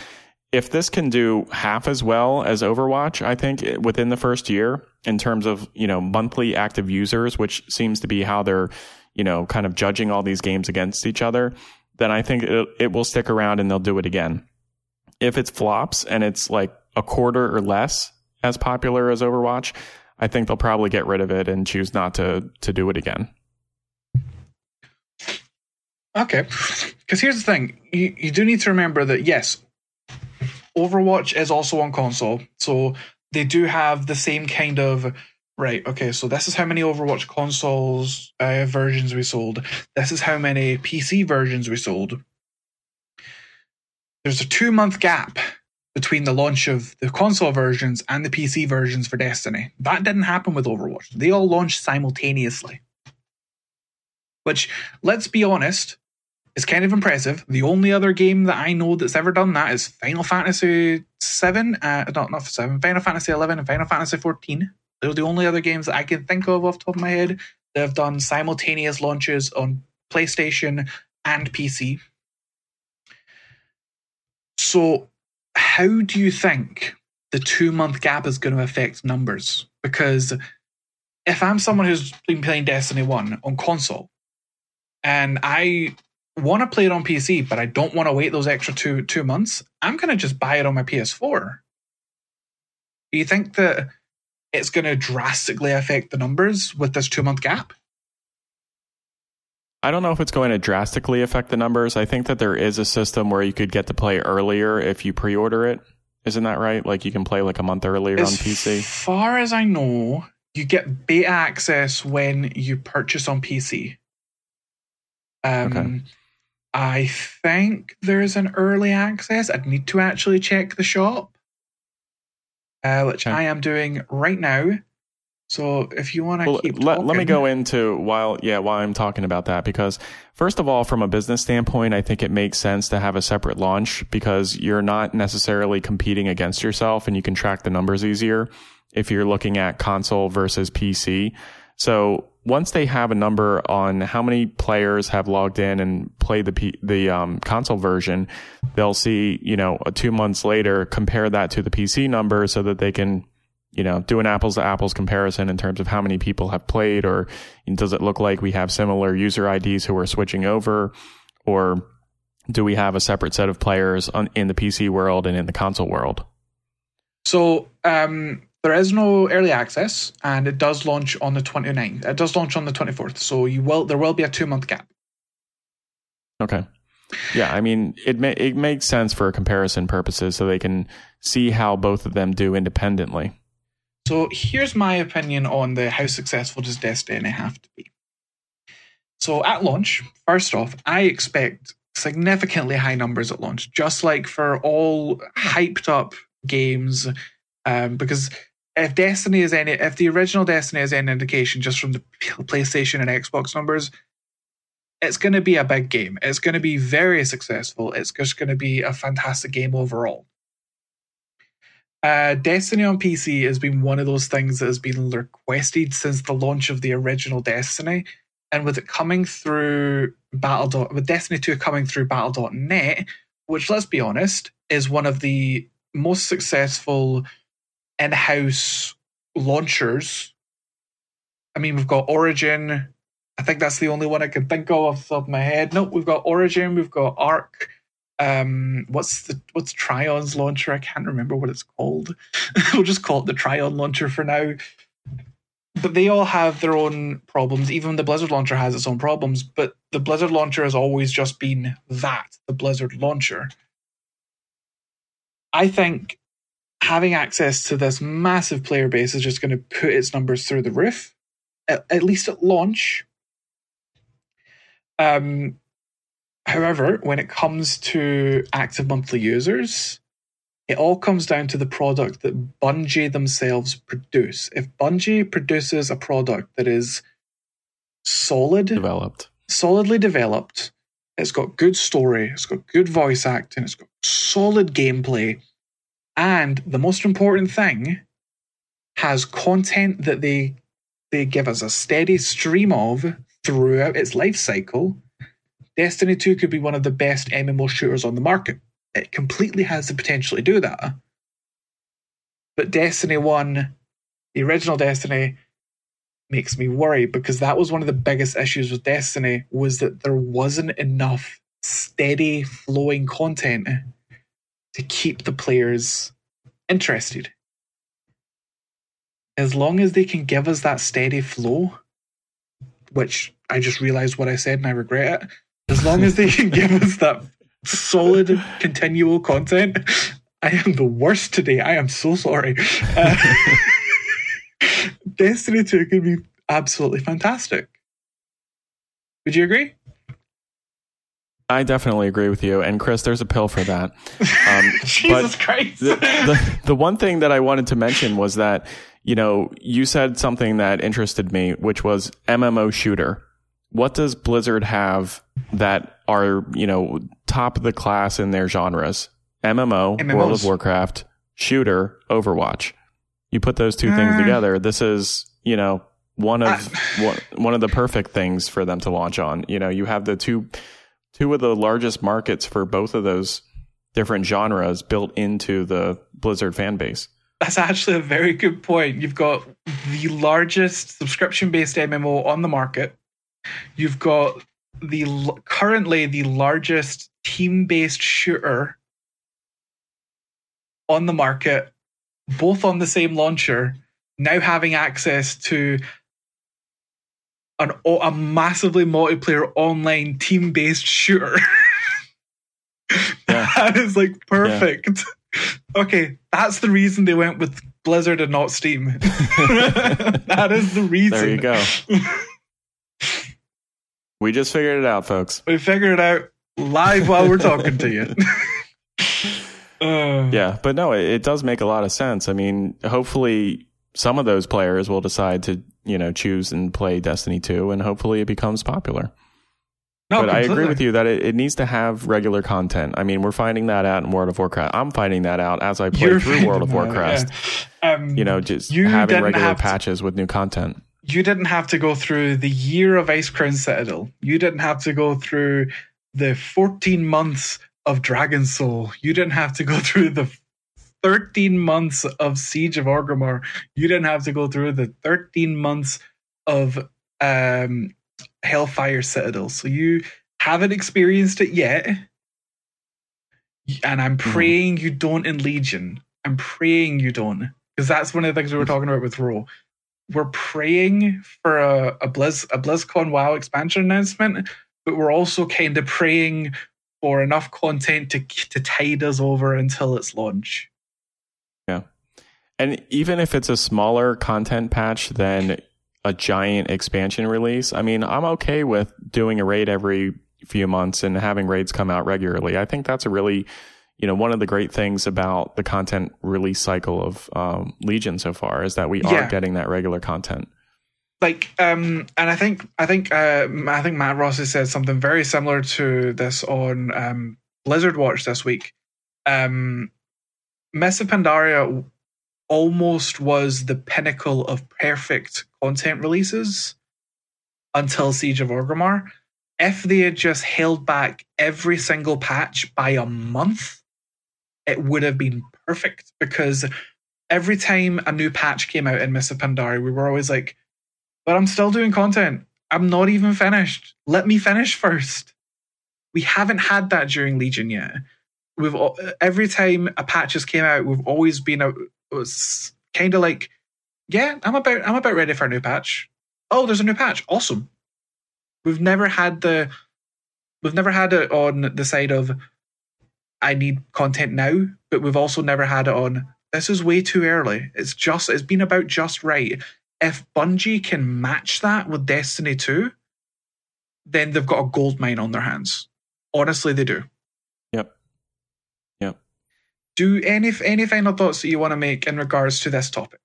if this can do half as well as Overwatch, I think eh, within the first year in terms of, you know, monthly active users, which seems to be how they're, you know, kind of judging all these games against each other, then I think it, it will stick around and they'll do it again. If it flops and it's like a quarter or less as popular as Overwatch, I think they'll probably get rid of it and choose not to to do it again. Okay, because here's the thing: you you do need to remember that yes, Overwatch is also on console, so they do have the same kind of right. Okay, so this is how many Overwatch consoles uh, versions we sold. This is how many PC versions we sold. There's a two month gap between the launch of the console versions and the PC versions for Destiny. That didn't happen with Overwatch. They all launched simultaneously. Which, let's be honest, is kind of impressive. The only other game that I know that's ever done that is Final Fantasy VII, uh, not, not 7, Final Fantasy 11 and Final Fantasy 14. They're the only other games that I can think of off the top of my head that have done simultaneous launches on PlayStation and PC. So how do you think the two month gap is going to affect numbers? Because if I'm someone who's been playing Destiny 1 on console and I want to play it on PC, but I don't want to wait those extra two two months, I'm going to just buy it on my PS4. Do you think that it's going to drastically affect the numbers with this two month gap? I don't know if it's going to drastically affect the numbers. I think that there is a system where you could get to play earlier if you pre-order it. Isn't that right? Like you can play like a month earlier as on PC. As far as I know, you get beta access when you purchase on PC. Um, okay. I think there's an early access. I'd need to actually check the shop, uh, which okay. I am doing right now. So if you want to well, keep let, talking, let me go into while yeah while I'm talking about that because first of all from a business standpoint I think it makes sense to have a separate launch because you're not necessarily competing against yourself and you can track the numbers easier if you're looking at console versus PC. So once they have a number on how many players have logged in and played the P- the um, console version, they'll see you know two months later compare that to the PC number so that they can you know, do an apples to apples comparison in terms of how many people have played, or does it look like we have similar user IDs who are switching over, or do we have a separate set of players on, in the PC world and in the console world? So um, there is no early access, and it does launch on the 29th. It does launch on the 24th. So you will there will be a two month gap. Okay. Yeah, I mean, it ma- it makes sense for comparison purposes, so they can see how both of them do independently. So here's my opinion on the how successful does Destiny have to be. So at launch, first off, I expect significantly high numbers at launch, just like for all hyped up games, um, because if Destiny is any, if the original Destiny is any indication, just from the PlayStation and Xbox numbers, it's going to be a big game. It's going to be very successful. It's just going to be a fantastic game overall. Uh, Destiny on PC has been one of those things that has been requested since the launch of the original Destiny, and with it coming through Battle. Dot, with Destiny 2 coming through Battle.net, which let's be honest is one of the most successful in-house launchers. I mean, we've got Origin. I think that's the only one I can think of off the top of my head. No, we've got Origin, we've got Arc, um what's the what's Trion's launcher? I can't remember what it's called. *laughs* we'll just call it the Trion launcher for now. But they all have their own problems. Even the Blizzard launcher has its own problems, but the Blizzard launcher has always just been that, the Blizzard launcher. I think having access to this massive player base is just going to put its numbers through the roof, at, at least at launch. Um, However, when it comes to active monthly users, it all comes down to the product that Bungie themselves produce. If Bungie produces a product that is solid, developed, solidly developed, it's got good story, it's got good voice acting, it's got solid gameplay, and the most important thing, has content that they they give us a steady stream of throughout its life cycle Destiny 2 could be one of the best MMO shooters on the market. It completely has the potential to do that. But Destiny 1, the original Destiny, makes me worry because that was one of the biggest issues with Destiny was that there wasn't enough steady flowing content to keep the players interested. As long as they can give us that steady flow, which I just realized what I said and I regret it as long as they can *laughs* give us that solid, continual content, I am the worst today. I am so sorry. Uh, *laughs* Destiny 2 could be absolutely fantastic. Would you agree? I definitely agree with you. And Chris, there's a pill for that. Um, *laughs* Jesus Christ. the, the, the one thing that I wanted to mention was that, you know, you said something that interested me, which was MMO shooter what does Blizzard have that are, you know, top of the class in their genres? MMO, MMOs. World of Warcraft, shooter, Overwatch. You put those two uh, things together, this is, you know, one of uh, *laughs* one, one of the perfect things for them to launch on. You know, you have the two two of the largest markets for both of those different genres built into the Blizzard fan base. That's actually a very good point. You've got the largest subscription based MMO on the market You've got the currently the largest team-based shooter on the market, both on the same launcher, now having access to an a massively multiplayer online team-based shooter. Yeah. *laughs* that is like perfect. Yeah. Okay, that's the reason they went with Blizzard and not Steam. *laughs* *laughs* that is the reason. There you go. We just figured it out, folks. We figured it out live while we're talking to you. *laughs* uh, yeah, but no, it, it, does make a lot of sense. I mean, hopefully, some of those players will decide to, you know, choose and play Destiny 2 and hopefully it becomes popular. No, but completely. I agree with you that it, it, needs to have regular content. I mean, we're finding that out in World of Warcraft. I'm finding that out as I play You're through World of Warcraft. Yeah. Um, you know, just you having regular patches to, with new content. You didn't have to go through the year of Icecrown Citadel. You didn't have to go through the 14 months of Dragon Soul. You didn't have to go *laughs* through the 13 months of Siege of Orgrimmar. You didn't have to go through the 13 months of um, Hellfire Citadel. So you haven't experienced it yet. And I'm mm-hmm. praying mm-hmm. you don't in Legion. I'm praying you don't. Because that's one of the things we were talking about with Ro. We're praying for a, a Blizz a BlizzCon WoW expansion announcement, but we're also kind of praying for enough content to to tide us over until its launch. Yeah. And even if it's a smaller content patch than a giant expansion release, I mean, I'm okay with doing a raid every few months and having raids come out regularly. I think that's a really, you know, one of the great things about the content release cycle of um, Legion so far is that we yeah. are getting that regular content. Like, um, and I think, I think, uh, I think Matt Rossi has said something very similar to this on um, Blizzard Watch this week. Um, Mists of Pandaria almost was the pinnacle of perfect content releases until Siege of Orgrimmar. If they had just held back every single patch by a month, it would have been perfect because every time a new patch came out in Mists of Pandaria, we were always like, but I'm still doing content. I'm not even finished. Let me finish first. We haven't had that during Legion yet. We've every time a patch has came out, we've always been a, was uh, kind of like, yeah, I'm about I'm about ready for a new patch. Oh, there's a new patch. Awesome. We've never had the we've never had it on the side of I need content now, but we've also never had it on this is way too early. It's just it's been about just right. If Bungie can match that with Destiny 2, then they've got a gold mine on their hands. Honestly, they do Yep. Yep. do any any final thoughts that you want to make in regards to this topic?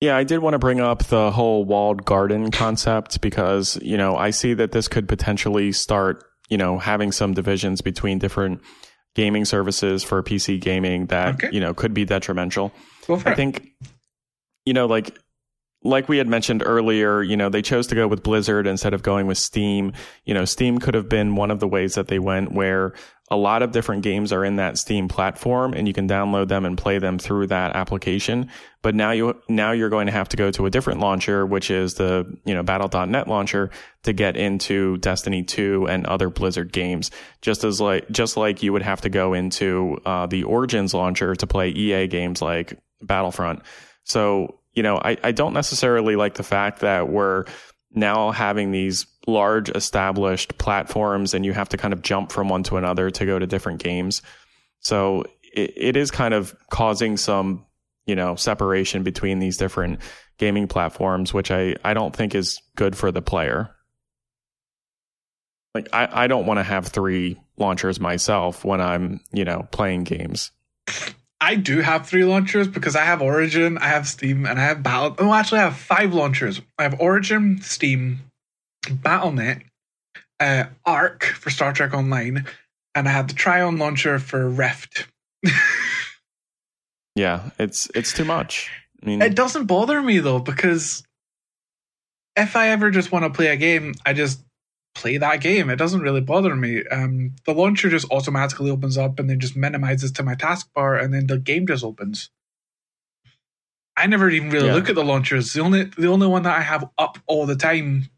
Yeah, I did want to bring up the whole walled garden concept because, you know, I see that this could potentially start, you know, having some divisions between different gaming services for PC gaming that, okay. you know, could be detrimental. I think, you know, like like we had mentioned earlier, you know, they chose to go with Blizzard instead of going with Steam. You know, Steam could have been one of the ways that they went where a lot of different games are in that Steam platform and you can download them and play them through that application. But now you, now you're going to have to go to a different launcher, which is the, you know, battle.net launcher to get into Destiny 2 and other Blizzard games. Just as like, just like you would have to go into, uh, the Origins launcher to play EA games like Battlefront. So, you know, I, I don't necessarily like the fact that we're now having these large established platforms and you have to kind of jump from one to another to go to different games. So it, it is kind of causing some, you know, separation between these different gaming platforms, which I, I don't think is good for the player. Like I, I don't want to have three launchers myself when I'm, you know, playing games. I do have three launchers because I have Origin, I have Steam, and I have Battle. Oh, actually, I have five launchers. I have Origin, Steam, Battle.net, uh, Arc for Star Trek Online, and I have the Trion launcher for Rift. *laughs* yeah, it's it's too much. I mean, it doesn't bother me though because if I ever just want to play a game, I just play that game. It doesn't really bother me. Um, the launcher just automatically opens up and then just minimizes to my taskbar, and then the game just opens. I never even really yeah. look at the launchers. The only the only one that I have up all the time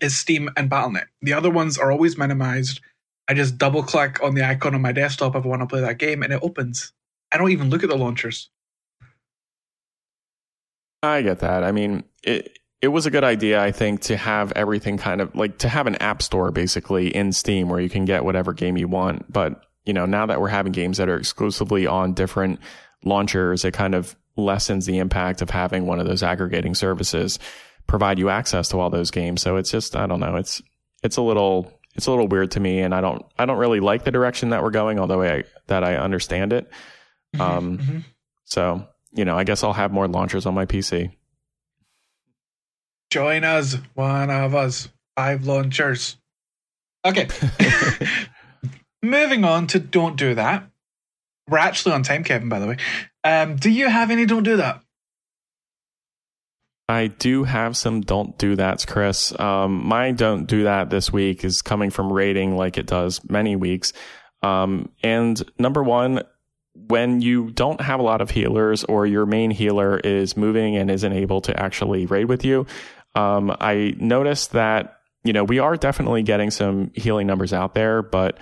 is Steam and Battle.net. The other ones are always minimized. I just double click on the icon on my desktop if I want to play that game, and it opens. I don't even look at the launchers. I get that. I mean, it it was a good idea, I think, to have everything kind of like to have an app store basically in Steam where you can get whatever game you want. But, you know, now that we're having games that are exclusively on different launchers, it kind of lessens the impact of having one of those aggregating services provide you access to all those games. So it's just, I don't know, it's, it's a little, it's a little weird to me. And I don't, I don't really like the direction that we're going, although I, that I understand it. Mm-hmm, um, mm-hmm. so you know, I guess I'll have more launchers on my PC. Join us, one of us, five launchers. Okay. *laughs* Moving on to don't do that. We're actually on time, Kevin, by the way. Um, do you have any don't do that? I do have some don't do that's, Chris. Um, my don't do that this week is coming from rating like it does many weeks. Um, and number one, when you don't have a lot of healers or your main healer is moving and isn't able to actually raid with you, um, I noticed that, you know, we are definitely getting some healing numbers out there, but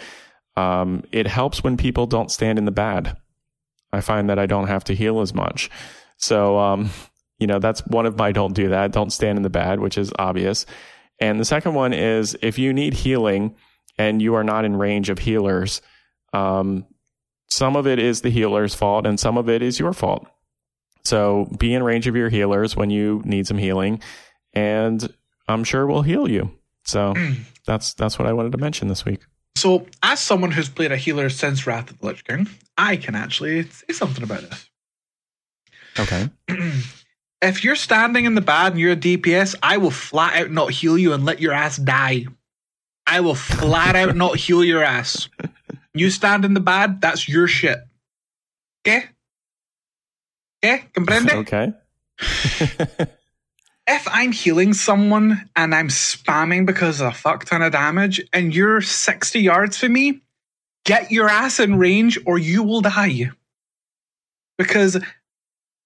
um, it helps when people don't stand in the bad. I find that I don't have to heal as much. So, um, *laughs* you know, that's one of my don't do that. Don't stand in the bad, which is obvious. And the second one is if you need healing and you are not in range of healers, um, some of it is the healer's fault and some of it is your fault. So be in range of your healers when you need some healing, and I'm sure we'll heal you. So hmm. that's that's what I wanted to mention this week. So, as someone who's played a healer since Wrath of the Lich King, I can actually say something about this. Okay. *clears throat* if you're standing in the bad and you're a DPS, I will flat out not heal you and let your ass die. I will flat out not heal your ass. You stand in the bad, that's your shit. Okay? Okay? Comprende? *laughs* Okay. *laughs* *laughs* if I'm healing someone and I'm spamming because of a fuck ton of damage and you're 60 yards from me, get your ass in range or you will die. Because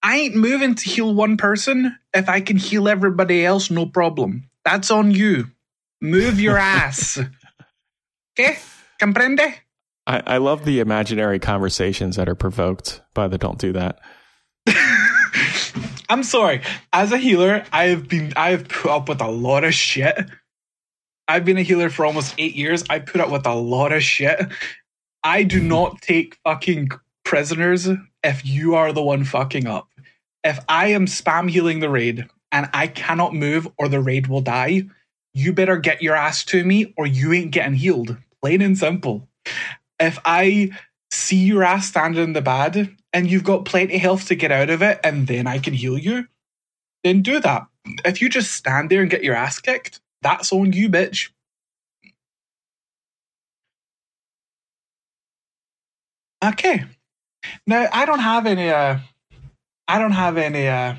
I ain't moving to heal one person. If I can heal everybody else, no problem. That's on you. Move your *laughs* ass. Okay? Comprende? I, I love the imaginary conversations that are provoked by the don't do that. *laughs* I'm sorry. As a healer, I've been I've put up with a lot of shit. I've been a healer for almost eight years. I put up with a lot of shit. I do mm-hmm. not take fucking prisoners if you are the one fucking up if I am spam healing the raid and I cannot move or the raid will die, you better get your ass to me or you ain't getting healed. Plain and simple. If I see your ass standing in the bad and you've got plenty of health to get out of it and then I can heal you, then do that. If you just stand there and get your ass kicked, that's on you, bitch. Okay. Now I don't have any uh I don't have any. Uh,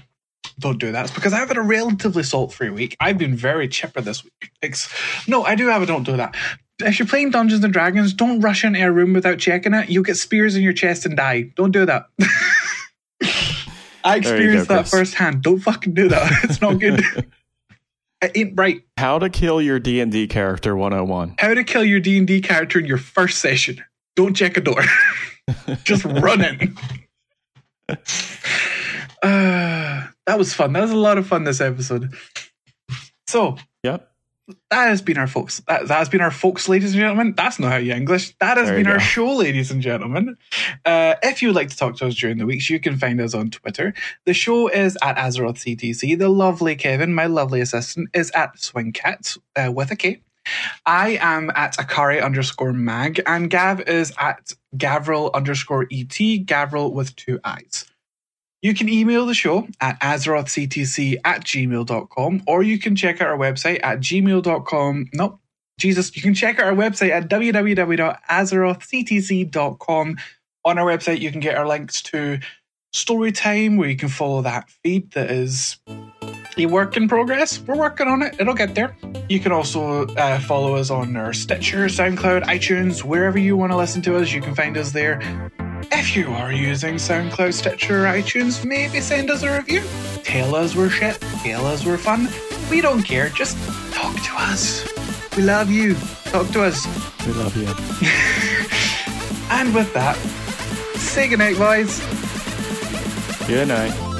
don't do that. It's because I've had a relatively salt-free week. I've been very chipper this week. It's, no, I do have a don't do that. If you're playing Dungeons and Dragons, don't rush into a room without checking it. You'll get spears in your chest and die. Don't do that. *laughs* I experienced go, that firsthand. Don't fucking do that. *laughs* It's not good. *laughs* it ain't right. How to kill your D and D character 101. How to kill your D and D character in your first session. Don't check a door. Just run in. *sighs* Uh, that was fun. That was a lot of fun this episode. So, yeah, that has been our folks. That, that has been our folks, ladies and gentlemen. That's not how you English. That has there been our show, ladies and gentlemen. Uh, if you would like to talk to us during the weeks, you can find us on Twitter. The show is at Azeroth CTC. The lovely Kevin, my lovely assistant, is at Swingkat uh, with a K. I am at Akari underscore mag, and Gav is at Gavriil underscore ET, Gavriil with two eyes. You can email the show at azerothctc at gmail.com or you can check out our website at gmail.com. Nope. Jesus, you can check out our website at www.azerothctc.com. On our website, you can get our links to Storytime, where you can follow that feed that is a work in progress. We're working on it. It'll get there. You can also uh, follow us on our Stitcher, SoundCloud, iTunes, wherever you want to listen to us. You can find us there. If you are using SoundCloud, Stitcher, or iTunes, maybe send us a review. Tell us we're shit. Tell us we're fun. We don't care. Just talk to us. We love you. Talk to us. We love you. *laughs* and with that, say goodnight, boys. Good night.